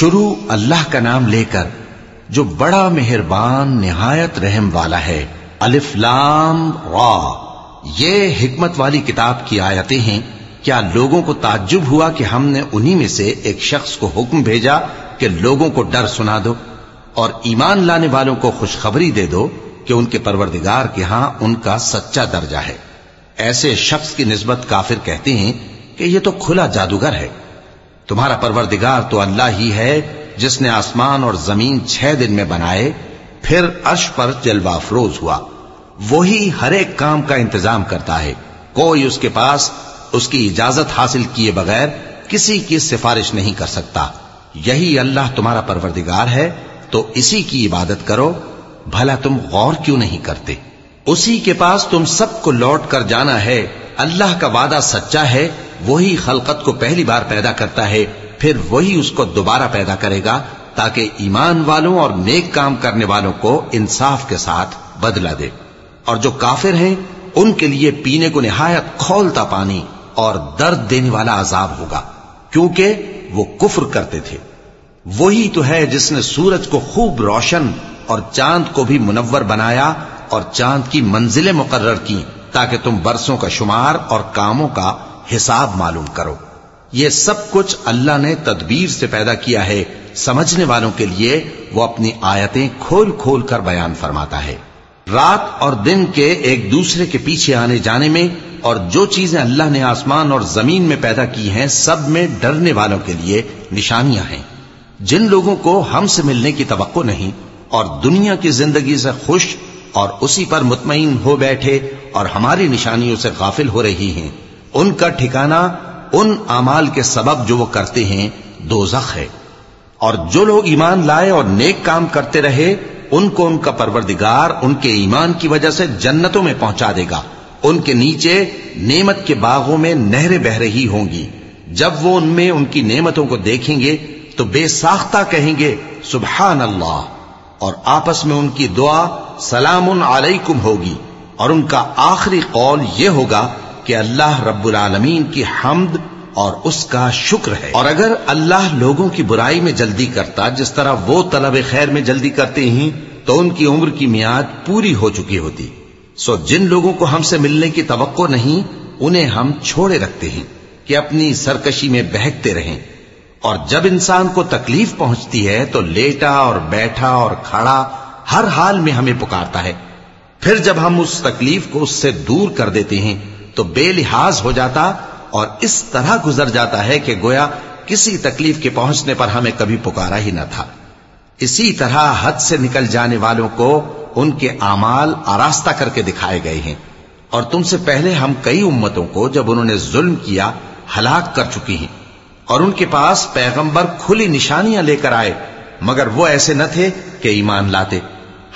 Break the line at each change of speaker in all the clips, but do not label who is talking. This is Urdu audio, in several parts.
شروع اللہ کا نام لے کر جو بڑا مہربان نہایت رحم والا ہے، الف لام را۔ یہ حکمت والی کتاب کی آیتیں ہیں۔ کیا لوگوں کو تعجب ہوا کہ ہم نے انہی میں سے ایک شخص کو حکم بھیجا کہ لوگوں کو ڈر سنا دو اور ایمان لانے والوں کو خوشخبری دے دو کہ ان کے پروردگار کے ہاں ان کا سچا درجہ ہے۔ ایسے شخص کی نسبت کافر کہتے ہیں کہ یہ تو کھلا جادوگر ہے۔ تمہارا پروردگار تو اللہ ہی ہے، جس نے آسمان اور زمین چھ دن میں بنائے، پھر عرش پر جلوہ افروز ہوا۔ وہی ہر ایک کام کا انتظام کرتا ہے۔ کوئی اس کے پاس اس کی اجازت حاصل کیے بغیر کسی کی سفارش نہیں کر سکتا۔ یہی اللہ تمہارا پروردگار ہے، تو اسی کی عبادت کرو۔ بھلا تم غور کیوں نہیں کرتے؟ اسی کے پاس تم سب کو لوٹ کر جانا ہے۔ اللہ کا وعدہ سچا ہے وہی خلقت کو پہلی بار پیدا کرتا ہے، پھر وہی اس کو دوبارہ پیدا کرے گا تاکہ ایمان والوں اور نیک کام کرنے والوں کو انصاف کے ساتھ بدلہ دے۔ اور جو کافر ہیں، ان کے لیے پینے کو نہایت کھولتا پانی اور درد دینے والا عذاب ہوگا، کیونکہ وہ کفر کرتے تھے۔ وہی تو ہے جس نے سورج کو خوب روشن اور چاند کو بھی منور بنایا اور چاند کی منزلیں مقرر کی تاکہ تم برسوں کا شمار اور کاموں کا حساب معلوم کرو۔ یہ سب کچھ اللہ نے تدبیر سے پیدا کیا ہے۔ سمجھنے والوں کے لیے وہ اپنی آیتیں کھول کھول کر بیان فرماتا ہے۔ رات اور دن کے ایک دوسرے کے پیچھے آنے جانے میں اور جو چیزیں اللہ نے آسمان اور زمین میں پیدا کی ہیں، سب میں ڈرنے والوں کے لیے نشانیاں ہیں۔ جن لوگوں کو ہم سے ملنے کی توقع نہیں اور دنیا کی زندگی سے خوش اور اسی پر مطمئن ہو بیٹھے اور ہماری نشانیوں سے غافل ہو رہی ہیں۔ ان کا ٹھکانہ ان اعمال کے سبب جو وہ کرتے ہیں دوزخ ہے۔ اور جو لوگ ایمان لائے اور نیک کام کرتے رہے، ان کو ان کا پروردگار ان کے ایمان کی وجہ سے جنتوں میں پہنچا دے گا۔ ان کے نیچے نعمت کے باغوں میں نہریں بہ رہی ہوں گی۔ جب وہ ان میں ان کی نعمتوں کو دیکھیں گے، تو بے ساختہ کہیں گے، سبحان اللہ۔ اور آپس میں ان کی دعا سلام علیکم ہوگی۔ اور ان کا آخری قول یہ ہوگا کہ اللہ رب العالمین کی حمد اور اس کا شکر ہے۔ اور اگر اللہ لوگوں کی برائی میں جلدی کرتا، جس طرح وہ طلب خیر میں جلدی کرتے ہیں، تو ان کی عمر کی میاد پوری ہو چکی ہوتی۔ سو جن لوگوں کو ہم سے ملنے کی توقع نہیں، انہیں ہم چھوڑے رکھتے ہیں کہ اپنی سرکشی میں بہکتے رہیں۔ اور جب انسان کو تکلیف پہنچتی ہے، تو لیٹا اور بیٹھا اور کھڑا ہر حال میں ہمیں پکارتا ہے۔ پھر جب ہم اس تکلیف کو اس سے دور کر دیتے ہیں تو بے لحاظ ہو جاتا اور اس طرح گزر جاتا ہے کہ گویا کسی تکلیف کے پہنچنے پر ہمیں کبھی پکارا ہی نہ تھا۔ اسی طرح حد سے نکل جانے والوں کو ان کے اعمال آراستہ کر کے دکھائے گئے ہیں۔ اور تم سے پہلے ہم کئی امتوں کو جب انہوں نے ظلم کیا، ہلاک کر چکی ہیں۔ اور ان کے پاس پیغمبر کھلی نشانیاں لے کر آئے، مگر وہ ایسے نہ تھے کہ ایمان لاتے۔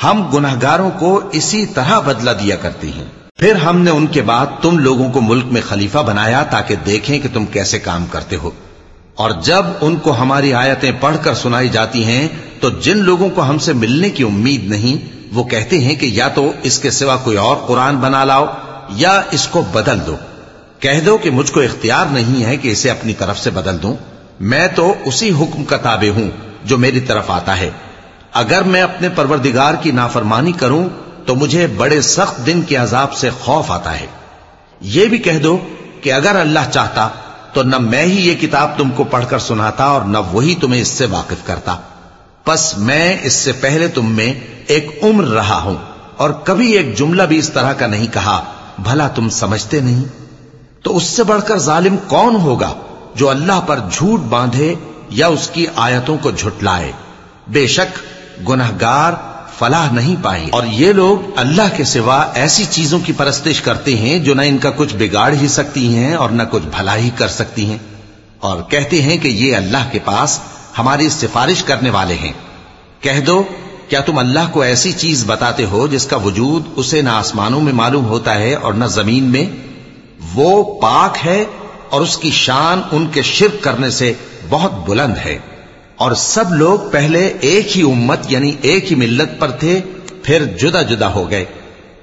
ہم گناہ گاروں کو اسی طرح بدلہ دیا کرتے ہیں۔ پھر ہم نے ان کے بعد تم لوگوں کو ملک میں خلیفہ بنایا تاکہ دیکھیں کہ تم کیسے کام کرتے ہو۔ اور جب ان کو ہماری آیتیں پڑھ کر سنائی جاتی ہیں، تو جن لوگوں کو ہم سے ملنے کی امید نہیں، وہ کہتے ہیں کہ یا تو اس کے سوا کوئی اور قرآن بنا لاؤ، یا اس کو بدل دو۔ کہہ دو کہ مجھ کو اختیار نہیں ہے کہ اسے اپنی طرف سے بدل دوں۔ میں تو اسی حکم کا تابع ہوں جو میری طرف آتا ہے۔ اگر میں اپنے پروردگار کی نافرمانی کروں تو مجھے بڑے سخت دن کے عذاب سے خوف آتا ہے۔ یہ بھی کہہ دو کہ اگر اللہ چاہتا تو نہ میں ہی یہ کتاب تم کو پڑھ کر سناتا اور نہ وہی تمہیں اس سے واقف کرتا۔ پس میں اس سے پہلے تم میں ایک عمر رہا ہوں اور کبھی ایک جملہ بھی اس طرح کا نہیں کہا، بھلا تم سمجھتے نہیں؟ تو اس سے بڑھ کر ظالم کون ہوگا جو اللہ پر جھوٹ باندھے یا اس کی آیتوں کو جھٹلائے؟ بے شک گناہگار فلاح نہیں پائے۔ اور یہ لوگ اللہ کے سوا ایسی چیزوں کی پرستش کرتے ہیں جو نہ ان کا کچھ بگاڑ ہی سکتی ہیں اور نہ کچھ بھلا ہی کر سکتی ہیں۔ اور کہتے ہیں کہ یہ اللہ کے پاس ہماری سفارش کرنے والے ہیں۔ کہہ دو، کیا تم اللہ کو ایسی چیز بتاتے ہو جس کا وجود اسے نہ آسمانوں میں معلوم ہوتا ہے اور نہ زمین میں؟ وہ پاک ہے اور اس کی شان ان کے شرک کرنے سے بہت بلند ہے۔ اور سب لوگ پہلے ایک ہی امت یعنی ایک ہی ملت پر تھے، پھر جدا جدا ہو گئے۔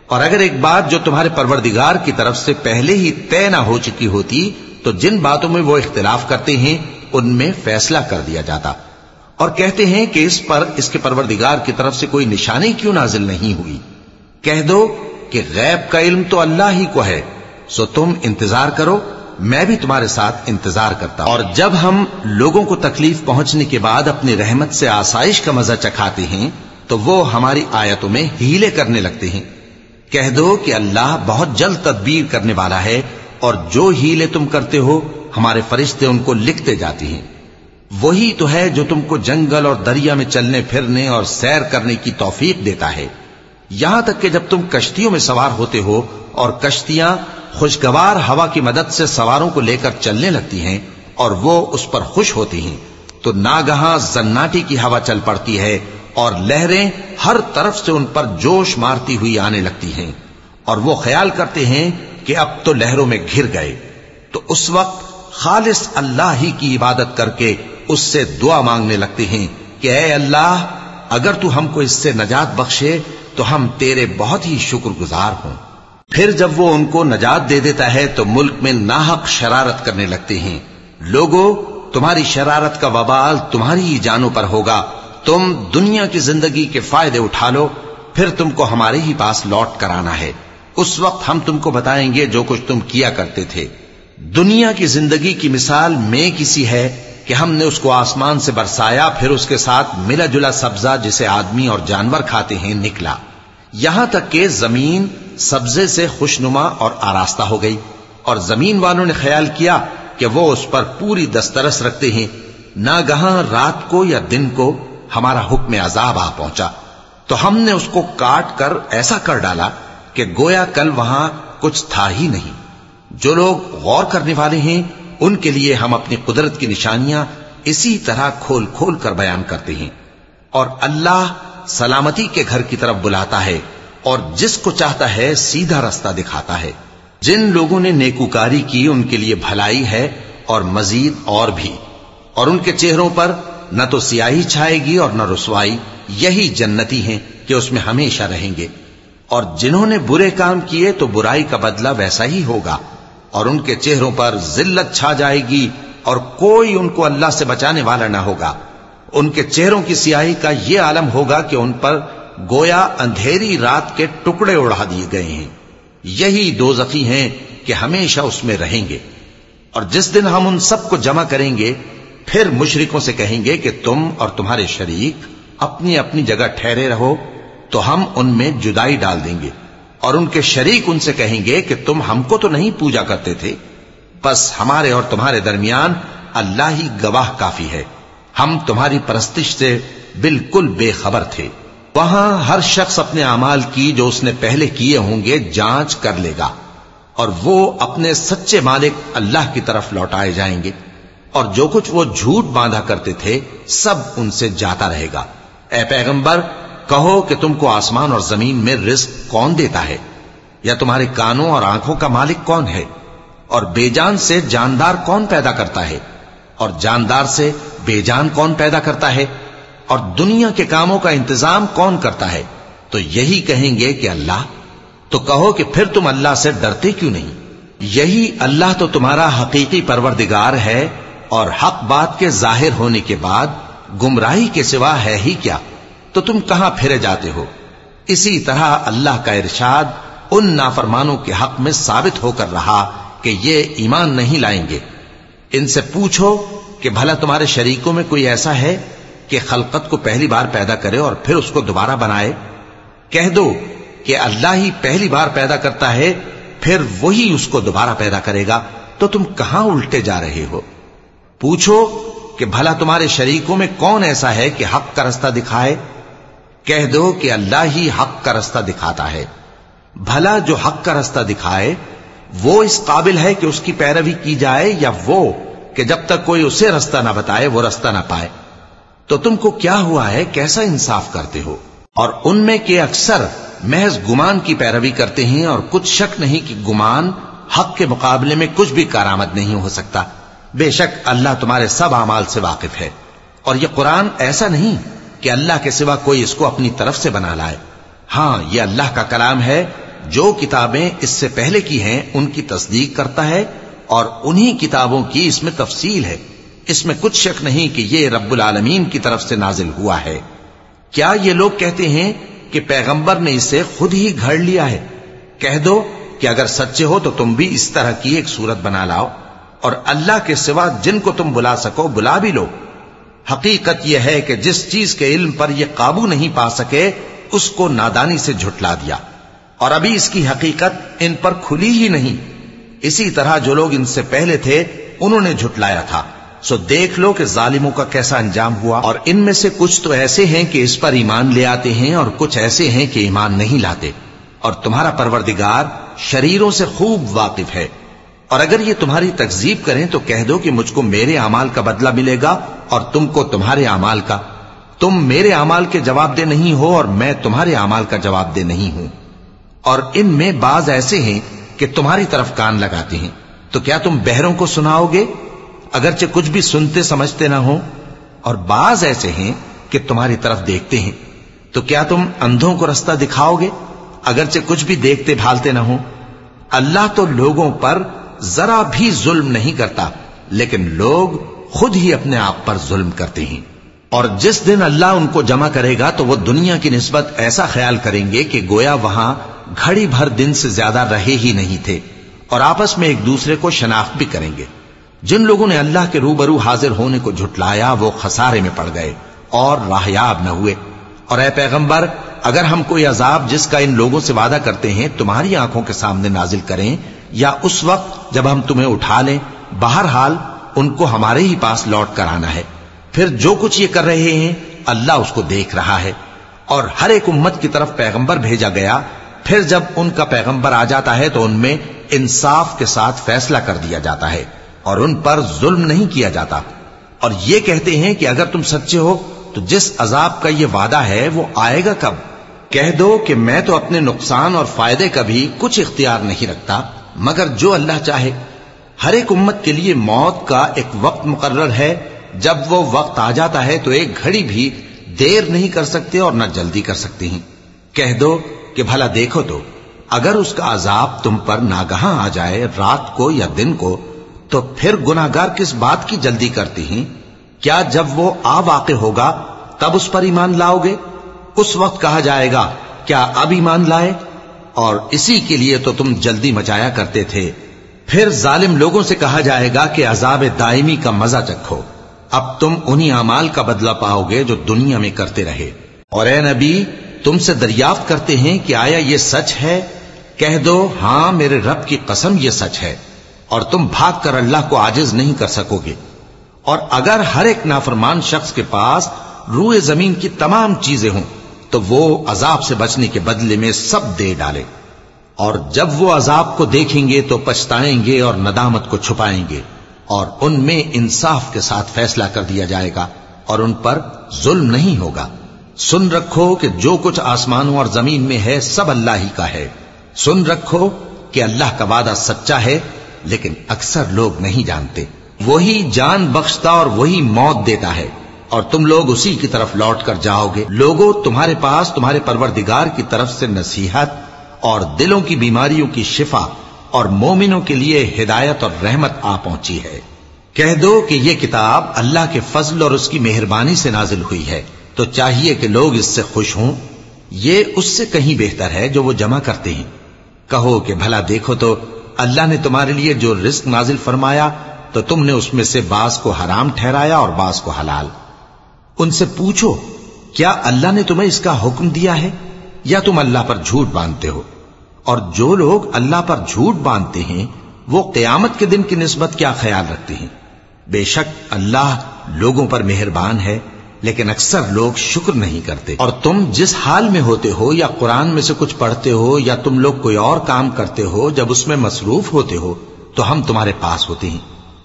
اور اگر ایک بات جو تمہارے پروردگار کی طرف سے پہلے ہی طے نہ ہو چکی ہوتی، تو جن باتوں میں وہ اختلاف کرتے ہیں، ان میں فیصلہ کر دیا جاتا۔ اور کہتے ہیں کہ اس پر اس کے پروردگار کی طرف سے کوئی نشانی کیوں نازل نہیں ہوئی؟ کہہ دو کہ غیب کا علم تو اللہ ہی کو ہے، سو تم انتظار کرو۔ میں بھی تمہارے ساتھ انتظار کرتا ہوں۔ اور جب ہم لوگوں کو تکلیف پہنچنے کے بعد اپنی رحمت سے آسائش کا مزہ چکھاتے ہیں، تو وہ ہماری آیتوں میں ہیلے کرنے لگتے ہیں۔ کہہ دو کہ اللہ بہت جلد تدبیر کرنے والا ہے اور جو ہیلے تم کرتے ہو، ہمارے فرشتے ان کو لکھتے جاتے ہیں۔ وہی تو ہے جو تم کو جنگل اور دریا میں چلنے، پھرنے اور سیر کرنے کی توفیق دیتا ہے۔ یہاں تک کہ جب تم کشتیوں میں سوار ہوتے ہو اور کشتیاں خوشگوار ہوا کی مدد سے سواروں کو لے کر چلنے لگتی ہیں اور وہ اس پر خوش ہوتی ہیں۔ تو ناگہاں زناٹی کی ہوا چل پڑتی ہے اور لہریں ہر طرف سے ان پر جوش مارتی ہوئی آنے لگتی ہیں۔ اور وہ خیال کرتے ہیں کہ اب تو لہروں میں گر گئے۔ تو اس وقت خالص اللہ ہی کی عبادت کر کے اس سے دعا مانگنے لگتے ہیں کہ اے اللہ، اگر تو ہم کو اس سے نجات بخشے تو ہم تیرے بہت ہی شکر گزار ہوں۔ پھر جب وہ ان کو نجات دے دیتا ہے تو ملک میں ناحق شرارت کرنے لگتے ہیں۔ لوگوں تمہاری شرارت کا وبال تمہاری ہی جانوں پر ہوگا۔ تم دنیا کی زندگی کے فائدے اٹھا لو، پھر تم کو ہمارے ہی پاس لوٹ کر آنا ہے۔ اس وقت ہم تم کو بتائیں گے جو کچھ تم کیا کرتے تھے۔ دنیا کی زندگی کی مثال میں کسی ہے کہ ہم نے اس کو آسمان سے برسایا، پھر اس کے ساتھ ملا جلا سبزہ جسے آدمی اور جانور کھاتے ہیں نکلا۔ یہاں تک کہ زمین سبزے سے خوشنما اور آراستہ ہو گئی اور زمین والوں نے خیال کیا کہ وہ اس پر پوری دسترس رکھتے ہیں۔ نہ گہاں رات کو یا دن کو ہمارا حکم عذاب آ پہنچا۔ تو ہم نے اس کو کاٹ کر ایسا کر ڈالا کہ گویا کل وہاں کچھ تھا ہی نہیں۔ جو لوگ غور کرنے والے ہیں، ان کے لیے ہم اپنی قدرت کی نشانیاں اسی طرح کھول کھول کر بیان کرتے ہیں۔ اور اللہ سلامتی کے گھر کی طرف بلاتا ہے۔ اور جس کو چاہتا ہے سیدھا رستہ دکھاتا ہے۔ جن لوگوں نے نیکوکاری کی، ان کے لیے بھلائی ہے اور مزید اور بھی۔ اور ان کے چہروں پر نہ تو سیاہی چھائے گی اور نہ رسوائی، یہی جنتی ہیں کہ اس میں ہمیشہ رہیں گے۔ اور جنہوں نے برے کام کیے تو برائی کا بدلہ ویسا ہی ہوگا۔ اور ان کے چہروں پر ذلت چھا جائے گی اور کوئی ان کو اللہ سے بچانے والا نہ ہوگا۔ ان کے چہروں کی سیاہی کا یہ عالم ہوگا کہ ان پر گویا اندھیری رات کے ٹکڑے اڑا دیے گئے ہیں۔ یہی دو زخی ہیں کہ ہمیشہ اس میں رہیں گے۔ اور جس دن ہم ان سب کو جمع کریں گے، پھر مشرکوں سے کہیں گے کہ تم اور تمہارے شریک اپنی اپنی جگہ ٹھہرے رہو، تو ہم ان میں جدائی ڈال دیں گے۔ اور ان کے شریک ان سے کہیں گے کہ تم ہم کو تو نہیں پوجا کرتے تھے، بس ہمارے اور تمہارے درمیان اللہ ہی گواہ کافی ہے۔ ہم تمہاری پرستش سے بالکل بے خبر تھے۔ وہاں ہر شخص اپنے اعمال کی جو اس نے پہلے کیے ہوں گے جانچ کر لے گا اور وہ اپنے سچے مالک اللہ کی طرف لوٹائے جائیں گے اور جو کچھ وہ جھوٹ باندھا کرتے تھے سب ان سے جاتا رہے گا۔ اے پیغمبر، کہو کہ تم کو آسمان اور زمین میں رزق کون دیتا ہے؟ یا تمہارے کانوں اور آنکھوں کا مالک کون ہے؟ اور بے جان سے جاندار کون پیدا کرتا ہے؟ اور جاندار سے بے جان کون پیدا کرتا ہے؟ اور دنیا کے کاموں کا انتظام کون کرتا ہے؟ تو یہی کہیں گے کہ اللہ۔ تو کہو کہ پھر تم اللہ سے ڈرتے کیوں نہیں؟ یہی اللہ تو تمہارا حقیقی پروردگار ہے اور حق بات کے ظاہر ہونے کے بعد گمراہی کے سوا ہے ہی کیا؟ تو تم کہاں پھرے جاتے ہو؟ اسی طرح اللہ کا ارشاد ان نافرمانوں کے حق میں ثابت ہو کر رہا کہ یہ ایمان نہیں لائیں گے۔ ان سے پوچھو کہ بھلا تمہارے شریکوں میں کوئی ایسا ہے؟ کہ خلقت کو پہلی بار پیدا کرے اور پھر اس کو دوبارہ بنائے۔ کہہ دو کہ اللہ ہی پہلی بار پیدا کرتا ہے، پھر وہی اس کو دوبارہ پیدا کرے گا۔ تو تم کہاں الٹے جا رہے ہو؟ پوچھو کہ بھلا تمہارے شریکوں میں کون ایسا ہے کہ حق کا رستہ دکھائے؟ کہہ دو کہ اللہ ہی حق کا رستہ دکھاتا ہے۔ بھلا جو حق کا رستہ دکھائے، وہ اس قابل ہے کہ اس کی پیروی کی جائے یا وہ کہ جب تک کوئی اسے رستہ نہ بتائے، وہ رستہ نہ پائے۔ تو تم کو کیا ہوا ہے؟ کیسا انصاف کرتے ہو؟ اور ان میں کہ اکثر محض گمان کی پیروی کرتے ہیں اور کچھ شک نہیں کہ گمان حق کے مقابلے میں کچھ بھی کارآمد نہیں ہو سکتا۔ بے شک اللہ تمہارے سب اعمال سے واقف ہے۔ اور یہ قرآن ایسا نہیں کہ اللہ کے سوا کوئی اس کو اپنی طرف سے بنا لائے۔ ہاں یہ اللہ کا کلام ہے۔ جو کتابیں اس سے پہلے کی ہیں، ان کی تصدیق کرتا ہے اور انہی کتابوں کی اس میں تفصیل ہے۔ اس میں کچھ شک نہیں کہ یہ رب العالمین کی طرف سے نازل ہوا ہے۔ کیا یہ لوگ کہتے ہیں کہ پیغمبر نے اسے خود ہی گھڑ لیا ہے؟ کہہ دو کہ اگر سچے ہو تو تم بھی اس طرح کی ایک صورت بنا لاؤ اور اللہ کے سوا جن کو تم بلا سکو بلا بھی لو۔ حقیقت یہ ہے کہ جس چیز کے علم پر یہ قابو نہیں پا سکے، اس کو نادانی سے جھٹلا دیا۔ اور ابھی اس کی حقیقت ان پر کھلی ہی نہیں۔ اسی طرح جو لوگ ان سے پہلے تھے، انہوں نے جھٹلایا تھا۔ سو دیکھ لو کہ ظالموں کا کیسا انجام ہوا اور ان میں سے کچھ تو ایسے ہیں کہ اس پر ایمان لے آتے ہیں اور کچھ ایسے ہیں کہ ایمان نہیں لاتے۔ اور تمہارا پروردگار شریروں سے خوب واقف ہے۔ اور اگر یہ تمہاری تکزیب کریں تو کہہ دو کہ مجھ کو میرے اعمال کا بدلہ ملے گا اور تم کو تمہارے اعمال کا۔ تم میرے اعمال کے جواب دے نہیں ہو اور میں تمہارے اعمال کا جواب دے نہیں ہوں۔ اور ان میں بعض ایسے ہیں کہ تمہاری طرف کان لگاتے ہیں۔ تو کیا تم بہروں کو سناؤ گے؟ اگرچہ کچھ بھی سنتے سمجھتے نہ ہو اور بعض ایسے ہیں کہ تمہاری طرف دیکھتے ہیں، تو کیا تم اندھوں کو رستہ دکھاؤ گے؟ اگرچہ کچھ بھی دیکھتے بھالتے نہ ہو اللہ تو لوگوں پر ذرا بھی ظلم نہیں کرتا، لیکن لوگ خود ہی اپنے آپ پر ظلم کرتے ہیں۔ اور جس دن اللہ ان کو جمع کرے گا تو وہ دنیا کی نسبت ایسا خیال کریں گے کہ گویا وہاں گھڑی بھر دن سے زیادہ رہے ہی نہیں تھے اور آپس میں ایک دوسرے کو شناخت بھی کریں گے۔ جن لوگوں نے اللہ کے روبرو حاضر ہونے کو جھٹلایا، وہ خسارے میں پڑ گئے اور راہیاب نہ ہوئے۔ اور اے پیغمبر، اگر ہم کوئی عذاب جس کا ان لوگوں سے وعدہ کرتے ہیں تمہاری آنکھوں کے سامنے نازل کریں یا اس وقت جب ہم تمہیں اٹھا لیں، بہرحال ان کو ہمارے ہی پاس لوٹ کر آنا ہے۔ پھر جو کچھ یہ کر رہے ہیں، اللہ اس کو دیکھ رہا ہے۔ اور ہر ایک امت کی طرف پیغمبر بھیجا گیا۔ پھر جب ان کا پیغمبر آ جاتا ہے تو ان میں انصاف کے ساتھ فیصلہ کر دیا جاتا ہے۔ اور ان پر ظلم نہیں کیا جاتا۔ اور یہ کہتے ہیں کہ اگر تم سچے ہو، تو جس عذاب کا یہ وعدہ ہے، وہ آئے گا کب؟ کہہ دو کہ میں تو اپنے نقصان اور فائدے کا بھی کچھ اختیار نہیں رکھتا، مگر جو اللہ چاہے۔ ہر ایک امت کے لیے موت کا ایک وقت مقرر ہے۔ جب وہ وقت آ جاتا ہے، تو ایک گھڑی بھی دیر نہیں کر سکتے اور نہ جلدی کر سکتے ہیں۔ کہہ دو کہ بھلا دیکھو تو، اگر اس کا عذاب تم پر ناگہاں آ جائے، رات کو یا دن کو تو پھر گناگار کس بات کی جلدی کرتی ہیں؟ کیا جب وہ آ واقع ہوگا، تب اس پر ایمان لاؤ گے؟ اس وقت کہا جائے گا، کیا اب ایمان لائے؟ اور اسی کے لیے تو تم جلدی مچایا کرتے تھے۔ پھر ظالم لوگوں سے کہا جائے گا کہ عذاب دائمی کا مزہ چکھو۔ اب تم انہی اعمال کا بدلہ پاؤ گے جو دنیا میں کرتے رہے۔ اور اے نبی، تم سے دریافت کرتے ہیں کہ آیا یہ سچ ہے؟ کہہ دو ہاں میرے رب کی قسم یہ سچ ہے۔ اور تم بھاگ کر اللہ کو آجز نہیں کر سکو گے۔ اور اگر ہر ایک نافرمان شخص کے پاس روئے زمین کی تمام چیزیں ہوں، تو وہ عذاب سے بچنے کے بدلے میں سب دے ڈالے۔ اور جب وہ عذاب کو دیکھیں گے تو پچھتائیں گے اور ندامت کو چھپائیں گے۔ اور ان میں انصاف کے ساتھ فیصلہ کر دیا جائے گا اور ان پر ظلم نہیں ہوگا۔ سن رکھو کہ جو کچھ آسمانوں اور زمین میں ہے، سب اللہ ہی کا ہے۔ سن رکھو کہ اللہ کا وعدہ سچا ہے لیکن اکثر لوگ نہیں جانتے۔ وہی جان بخشتا اور وہی موت دیتا ہے۔ اور تم لوگ اسی کی طرف لوٹ کر جاؤ گے۔ لوگوں تمہارے پاس تمہارے پروردگار کی طرف سے نصیحت اور دلوں کی بیماریوں کی شفا اور مومنوں کے لیے ہدایت اور رحمت آ پہنچی ہے۔ کہہ دو کہ یہ کتاب اللہ کے فضل اور اس کی مہربانی سے نازل ہوئی ہے۔ تو چاہیے کہ لوگ اس سے خوش ہوں۔ یہ اس سے کہیں بہتر ہے جو وہ جمع کرتے ہیں۔ کہو کہ بھلا دیکھو تو اللہ نے تمہارے لیے جو رزق نازل فرمایا، تو تم نے اس میں سے بعض کو حرام ٹھہرایا اور بعض کو حلال۔ ان سے پوچھو، کیا اللہ نے تمہیں اس کا حکم دیا ہے؟ یا تم اللہ پر جھوٹ باندھتے ہو؟ اور جو لوگ اللہ پر جھوٹ باندھتے ہیں، وہ قیامت کے دن کی نسبت کیا خیال رکھتے ہیں؟ بے شک اللہ لوگوں پر مہربان ہے۔ لیکن اکثر لوگ شکر نہیں کرتے۔ اور تم جس حال میں ہوتے ہو یا قرآن میں سے کچھ پڑھتے ہو یا تم لوگ کوئی اور کام کرتے ہو جب اس میں مصروف ہوتے ہو، تو ہم تمہارے پاس ہوتے ہیں۔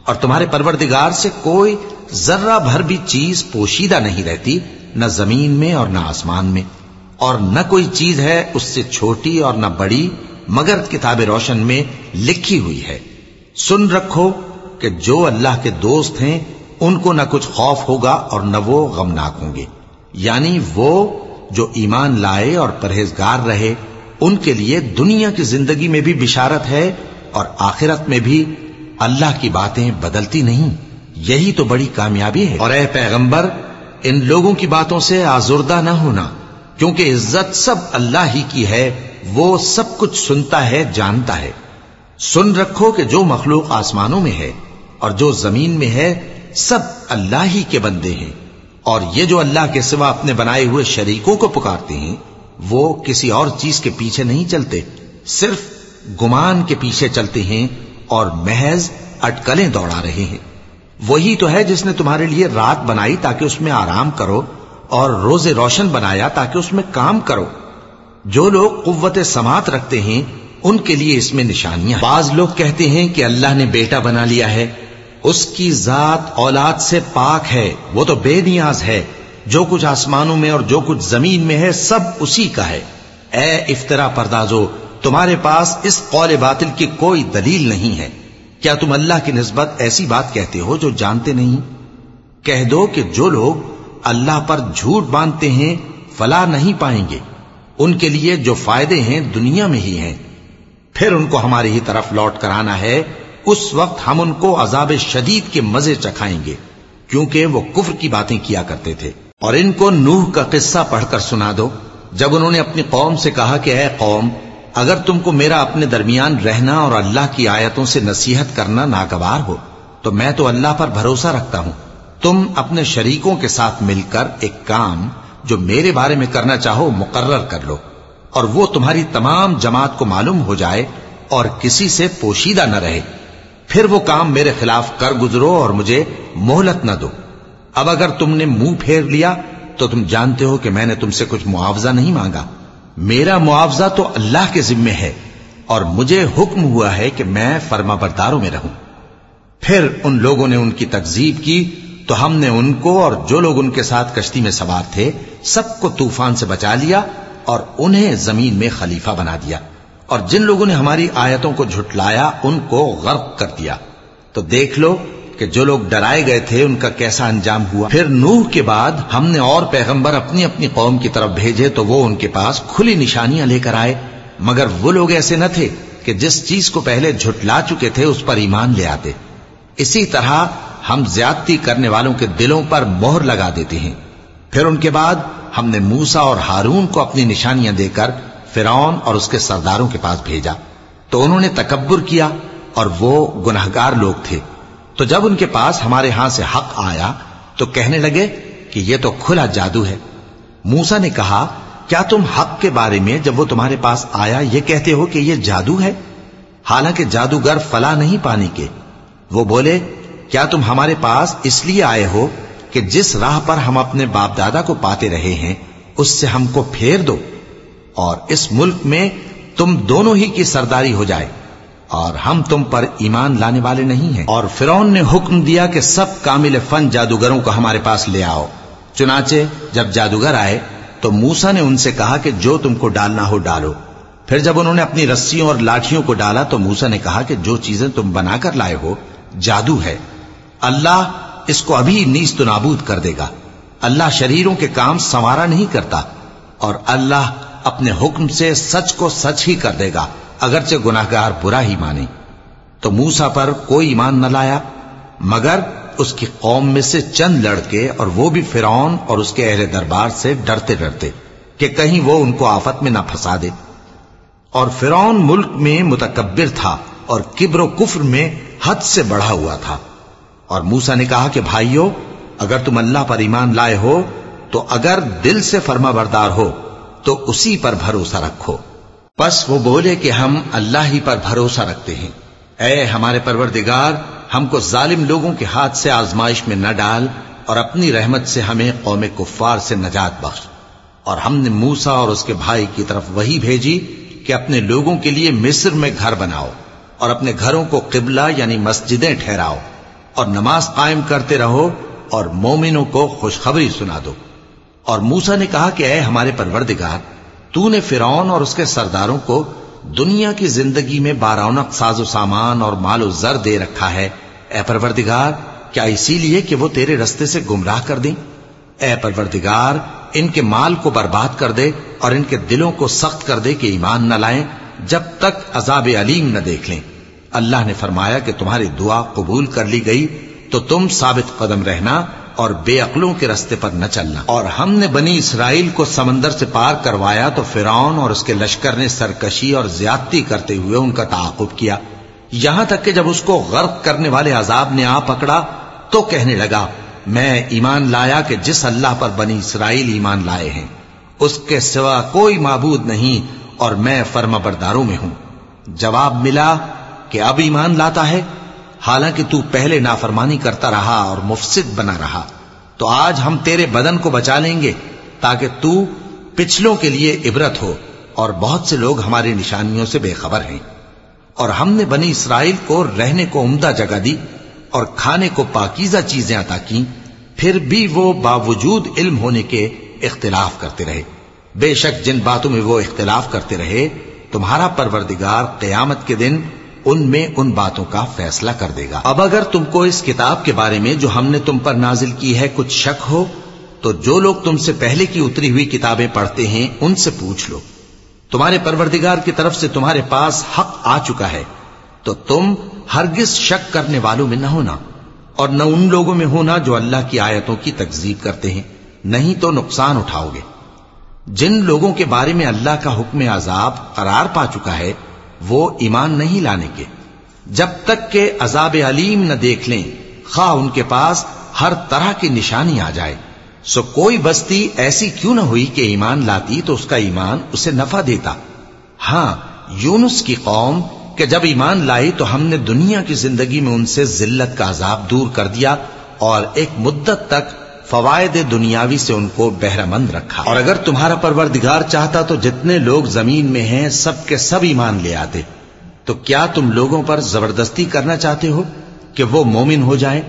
اور تمہارے پروردگار سے کوئی ذرہ بھر بھی چیز پوشیدہ نہیں رہتی، نہ زمین میں اور نہ آسمان میں۔ اور نہ کوئی چیز ہے اس سے چھوٹی اور نہ بڑی، مگر کتاب روشن میں لکھی ہوئی ہے۔ سن رکھو کہ جو اللہ کے دوست ہیں ان کو نہ کچھ خوف ہوگا اور نہ وہ غمناک ہوں گے۔ یعنی وہ جو ایمان لائے اور پرہیزگار رہے، ان کے لیے دنیا کی زندگی میں بھی بشارت ہے اور آخرت میں بھی اللہ کی باتیں بدلتی نہیں۔ یہی تو بڑی کامیابی ہے۔ اور اے پیغمبر، ان لوگوں کی باتوں سے آزردہ نہ ہونا، کیونکہ عزت سب اللہ ہی کی ہے، وہ سب کچھ سنتا ہے، جانتا ہے۔ سن رکھو کہ جو مخلوق آسمانوں میں ہے اور جو زمین میں ہے سب اللہ ہی کے بندے ہیں۔ اور یہ جو اللہ کے سوا اپنے بنائے ہوئے شریکوں کو پکارتے ہیں، وہ کسی اور چیز کے پیچھے نہیں چلتے۔ صرف گمان کے پیچھے چلتے ہیں اور محض اٹکلیں دوڑا رہے ہیں۔ وہی تو ہے جس نے تمہارے لیے رات بنائی تاکہ اس میں آرام کرو، اور روز روشن بنایا تاکہ اس میں کام کرو۔ جو لوگ قوت سماعت رکھتے ہیں، ان کے لیے اس میں نشانیاں بعض لوگ کہتے ہیں کہ اللہ نے بیٹا بنا لیا ہے۔ اس کی ذات اولاد سے پاک ہے، وہ تو بے نیاز ہے۔ جو کچھ آسمانوں میں اور جو کچھ زمین میں ہے، سب اسی کا ہے۔ اے افطرا پردازو، تمہارے پاس اس قول باطل کی کوئی دلیل نہیں ہے۔ کیا تم اللہ کی نسبت ایسی بات کہتے ہو جو جانتے نہیں؟ کہہ دو کہ جو لوگ اللہ پر جھوٹ باندھتے ہیں فلا نہیں پائیں گے۔ ان کے لیے جو فائدے ہیں، دنیا میں ہی ہیں۔ پھر ان کو ہماری ہی طرف لوٹ کر آنا ہے۔ اس وقت ہم ان کو عذاب شدید کے مزے چکھائیں گے، کیونکہ وہ کفر کی باتیں کیا کرتے تھے۔ اور ان کو نوح کا قصہ پڑھ کر سنا دو۔ جب انہوں نے اپنی قوم سے کہا کہ اے قوم، اگر تم کو میرا اپنے درمیان رہنا اور اللہ کی آیتوں سے نصیحت کرنا ناگوار ہو، تو میں تو اللہ پر بھروسہ رکھتا ہوں۔ تم اپنے شریکوں کے ساتھ مل کر ایک کام جو میرے بارے میں کرنا چاہو، مقرر کر لو۔ اور وہ تمہاری تمام جماعت کو معلوم ہو جائے اور کسی سے پوشیدہ نہ رہے۔ پھر وہ کام میرے خلاف کر گزرو اور مجھے مہلت نہ دو۔ اب اگر تم نے منہ پھیر لیا، تو تم جانتے ہو کہ میں نے تم سے کچھ معاوضہ نہیں مانگا۔ میرا معاوضہ تو اللہ کے ذمے ہے اور مجھے حکم ہوا ہے کہ میں فرما برداروں میں رہوں۔ پھر ان لوگوں نے ان کی تکزیب کی، تو ہم نے ان کو اور جو لوگ ان کے ساتھ کشتی میں سوار تھے، سب کو طوفان سے بچا لیا اور انہیں زمین میں خلیفہ بنا دیا۔ اور جن لوگوں نے ہماری آیتوں کو جھٹلایا، ان کو غرق کر دیا۔ تو دیکھ لو کہ جو لوگ ڈرائے گئے تھے، ان کا کیسا انجام ہوا۔ پھر نوح کے بعد ہم نے اور پیغمبر اپنی اپنی قوم کی طرف بھیجے، تو وہ ان کے پاس کھلی نشانیاں لے کر آئے۔ مگر وہ لوگ ایسے نہ تھے کہ جس چیز کو پہلے جھٹلا چکے تھے، اس پر ایمان لے آتے۔ اسی طرح ہم زیادتی کرنے والوں کے دلوں پر مہر لگا دیتے ہیں۔ پھر ان کے بعد ہم نے موسا اور ہارون کو اپنی نشانیاں دے کر فرعون اور اس کے سرداروں کے پاس بھیجا۔ تو انہوں نے تکبر کیا اور وہ گناہگار لوگ تھے۔ تو جب ان کے پاس ہمارے ہاں سے حق آیا، تو کہنے لگے کہ یہ تو کھلا جادو ہے۔ موسا نے کہا، کیا تم حق کے بارے میں جب وہ تمہارے پاس آیا یہ کہتے ہو کہ یہ جادو ہے؟ حالانکہ جادوگر فلا نہیں پانی کے۔ وہ بولے، کیا تم ہمارے پاس اس لیے آئے ہو کہ جس راہ پر ہم اپنے باپ دادا کو پاتے رہے ہیں، اس سے ہم کو پھیر دو؟ اور اس ملک میں تم دونوں ہی کی سرداری ہو جائے اور ہم تم پر ایمان لانے والے نہیں ہیں۔ اور فرون نے حکم دیا کہ سب کامل فن جادوگروں کو ہمارے پاس لے آؤ۔ چنانچہ جب جادوگر آئے تو موسا نے ان سے کہا کہ جو تم کو ڈالنا ہو ڈالو۔ پھر جب انہوں نے اپنی رسیوں اور لاٹھیوں کو ڈالا تو موسا نے کہا کہ جو چیزیں تم بنا کر لائے ہو، جادو ہے۔ اللہ اس کو ابھی نیست نابود کر دے گا۔ اللہ شریروں کے کام سنوارا نہیں کرتا اور اللہ اپنے حکم سے سچ کو سچ ہی کر دے گا، اگرچہ گناہگار برا ہی مانے۔ تو موسا پر کوئی ایمان نہ لایا، مگر اس کی قوم میں سے چند لڑکے اور وہ بھی فرعون اور اس کے اہل دربار سے ڈرتے ڈرتے کہ کہیں وہ ان کو آفت میں نہ پھنسا دے۔ اور فرعون ملک میں متکبر تھا اور کبر و کفر میں حد سے بڑھا ہوا تھا۔ اور موسا نے کہا کہ بھائیو، اگر تم اللہ پر ایمان لائے ہو، تو اگر دل سے فرما بردار ہو تو اسی پر بھروسہ رکھو۔ پس وہ بولے کہ ہم اللہ ہی پر بھروسہ رکھتے ہیں۔ اے ہمارے پروردگار، ہم کو ظالم لوگوں کے ہاتھ سے آزمائش میں نہ ڈال اور اپنی رحمت سے ہمیں قوم کفار سے نجات بخش۔ اور ہم نے موسا اور اس کے بھائی کی طرف وہی بھیجی کہ اپنے لوگوں کے لیے مصر میں گھر بناؤ اور اپنے گھروں کو قبلہ یعنی مسجدیں ٹھہراؤ اور نماز قائم کرتے رہو اور مومنوں کو خوشخبری سنا دو۔ اور موسا نے کہا کہ اے ہمارے پروردگار، تو نے فرعون اور اس کے سرداروں کو دنیا کی زندگی میں بارونق ساز و سامان اور مال و زر دے رکھا ہے۔ اے پروردگار، کیا اسی لیے کہ وہ تیرے رستے سے گمراہ کر دیں؟ اے پروردگار، ان کے مال کو برباد کر دے اور ان کے دلوں کو سخت کر دے کہ ایمان نہ لائیں، جب تک عذاب علیم نہ دیکھ لیں۔ اللہ نے فرمایا کہ تمہاری دعا قبول کر لی گئی، تو تم ثابت قدم رہنا اور بے عقلوں کے رستے پر نہ چلنا۔ اور ہم نے بنی اسرائیل کو سمندر سے پار کروایا تو فرعون اور اس کے لشکر نے سرکشی اور زیادتی کرتے ہوئے ان کا تعاقب کیا۔ یہاں تک کہ جب اس کو غرق کرنے والے عذاب نے آ پکڑا تو کہنے لگا، میں ایمان لایا کہ جس اللہ پر بنی اسرائیل ایمان لائے ہیں، اس کے سوا کوئی معبود نہیں اور میں فرما برداروں میں ہوں۔ جواب ملا کہ اب ایمان لاتا ہے۔ حالانکہ تو پہلے نافرمانی کرتا رہا اور مفسد بنا رہا، تو آج ہم تیرے بدن کو بچا لیں گے تاکہ تو پچھلوں کے لیے عبرت ہو اور بہت سے لوگ ہماری نشانیوں سے بے خبر ہیں۔ اور ہم نے بنی اسرائیل کو رہنے کو عمدہ جگہ دی اور کھانے کو پاکیزہ چیزیں عطا کی پھر بھی وہ باوجود علم ہونے کے اختلاف کرتے رہے۔ بے شک جن باتوں میں وہ اختلاف کرتے رہے، تمہارا پروردگار قیامت کے دن ان میں ان باتوں کا فیصلہ کر دے گا۔ اب اگر تم کو اس کتاب کے بارے میں جو ہم نے تم پر نازل کی ہے کچھ شک ہو، تو جو لوگ تم سے پہلے کی اتری ہوئی کتابیں پڑھتے ہیں، ان سے پوچھ لو۔ تمہارے پروردگار کی طرف سے تمہارے پاس حق آ چکا ہے، تو تم ہرگز شک کرنے والوں میں نہ ہونا۔ اور نہ ان لوگوں میں ہونا جو اللہ کی آیتوں کی تکزیب کرتے ہیں، نہیں تو نقصان اٹھاؤ گے۔ جن لوگوں کے بارے میں اللہ کا حکم عذاب قرار پا چکا ہے وہ ایمان نہیں لانے کے۔ جب تک کہ عذاب علیم نہ دیکھ لیں، خواہ ان کے پاس ہر طرح کی نشانی آ جائے۔ سو کوئی بستی ایسی کیوں نہ ہوئی کہ ایمان لاتی تو اس کا ایمان اسے نفع دیتا۔ ہاں یونس کی قوم کہ جب ایمان لائی تو ہم نے دنیا کی زندگی میں ان سے ذلت کا عذاب دور کر دیا اور ایک مدت تک فوائد دنیاوی سے ان کو بہرہ مند رکھا۔ اور اگر تمہارا پروردگار چاہتا تو جتنے لوگ زمین میں ہیں، سب کے سب ایمان لے آتے۔ تو کیا تم لوگوں پر زبردستی کرنا چاہتے ہو کہ وہ مومن ہو جائیں؟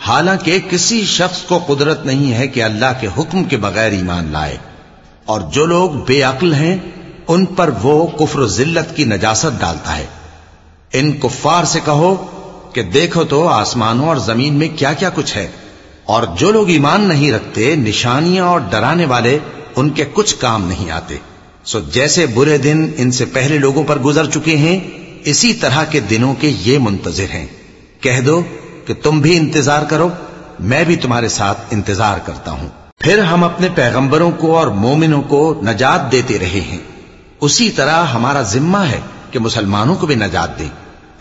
حالانکہ کسی شخص کو قدرت نہیں ہے کہ اللہ کے حکم کے بغیر ایمان لائے۔ اور جو لوگ بے عقل ہیں، ان پر وہ کفر و ذلت کی نجاست ڈالتا ہے۔ ان کفار سے کہو کہ دیکھو تو آسمانوں اور زمین میں کیا کیا کچھ ہے۔ اور جو لوگ ایمان نہیں رکھتے، نشانیاں اور ڈرانے والے، ان کے کچھ کام نہیں آتے۔ سو جیسے برے دن ان سے پہلے لوگوں پر گزر چکے ہیں، اسی طرح کے دنوں کے یہ منتظر ہیں۔ کہہ دو کہ تم بھی انتظار کرو، میں بھی تمہارے ساتھ انتظار کرتا ہوں۔ پھر ہم اپنے پیغمبروں کو اور مومنوں کو نجات دیتے رہے ہیں۔ اسی طرح ہمارا ذمہ ہے کہ مسلمانوں کو بھی نجات دیں۔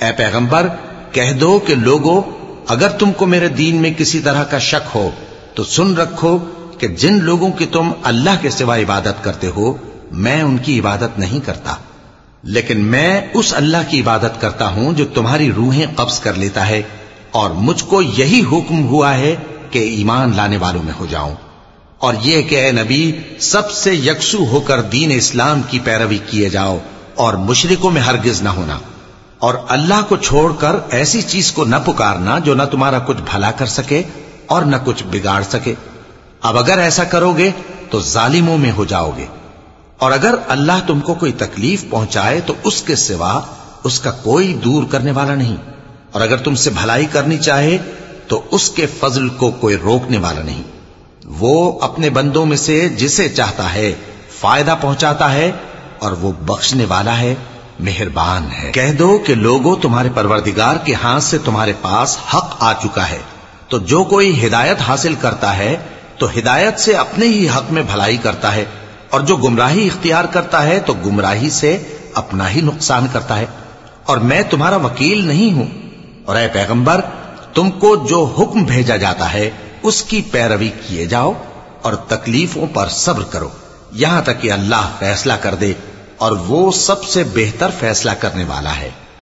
اے پیغمبر، کہہ دو کہ لوگوں اگر تم کو میرے دین میں کسی طرح کا شک ہو، تو سن رکھو کہ جن لوگوں کی تم اللہ کے سوا عبادت کرتے ہو، میں ان کی عبادت نہیں کرتا۔ لیکن میں اس اللہ کی عبادت کرتا ہوں جو تمہاری روحیں قبض کر لیتا ہے، اور مجھ کو یہی حکم ہوا ہے کہ ایمان لانے والوں میں ہو جاؤں۔ اور یہ کہ اے نبی، سب سے یکسو ہو کر دین اسلام کی پیروی کیے جاؤ، اور مشرکوں میں ہرگز نہ ہونا۔ اور اللہ کو چھوڑ کر ایسی چیز کو نہ پکارنا جو نہ تمہارا کچھ بھلا کر سکے اور نہ کچھ بگاڑ سکے۔ اب اگر ایسا کرو گے تو ظالموں میں ہو جاؤ گے۔ اور اگر اللہ تم کو کوئی تکلیف پہنچائے تو اس کے سوا اس کا کوئی دور کرنے والا نہیں۔ اور اگر تم سے بھلائی کرنی چاہے تو اس کے فضل کو کوئی روکنے والا نہیں۔ وہ اپنے بندوں میں سے جسے چاہتا ہے فائدہ پہنچاتا ہے اور وہ بخشنے والا ہے۔ مہربان ہے۔ کہہ دو کہ لوگوں تمہارے پروردگار کے ہاتھ سے تمہارے پاس حق آ چکا ہے۔ تو جو کوئی ہدایت حاصل کرتا ہے، تو ہدایت سے اپنے ہی حق میں بھلائی کرتا ہے۔ اور جو گمراہی اختیار کرتا ہے، تو گمراہی سے اپنا ہی نقصان کرتا ہے۔ اور میں تمہارا وکیل نہیں ہوں۔ اور اے پیغمبر، تم کو جو حکم بھیجا جاتا ہے، اس کی پیروی کیے جاؤ اور تکلیفوں پر صبر کرو۔ یہاں تک کہ اللہ فیصلہ کر دے۔ اور وہ سب سے بہتر فیصلہ کرنے والا ہے۔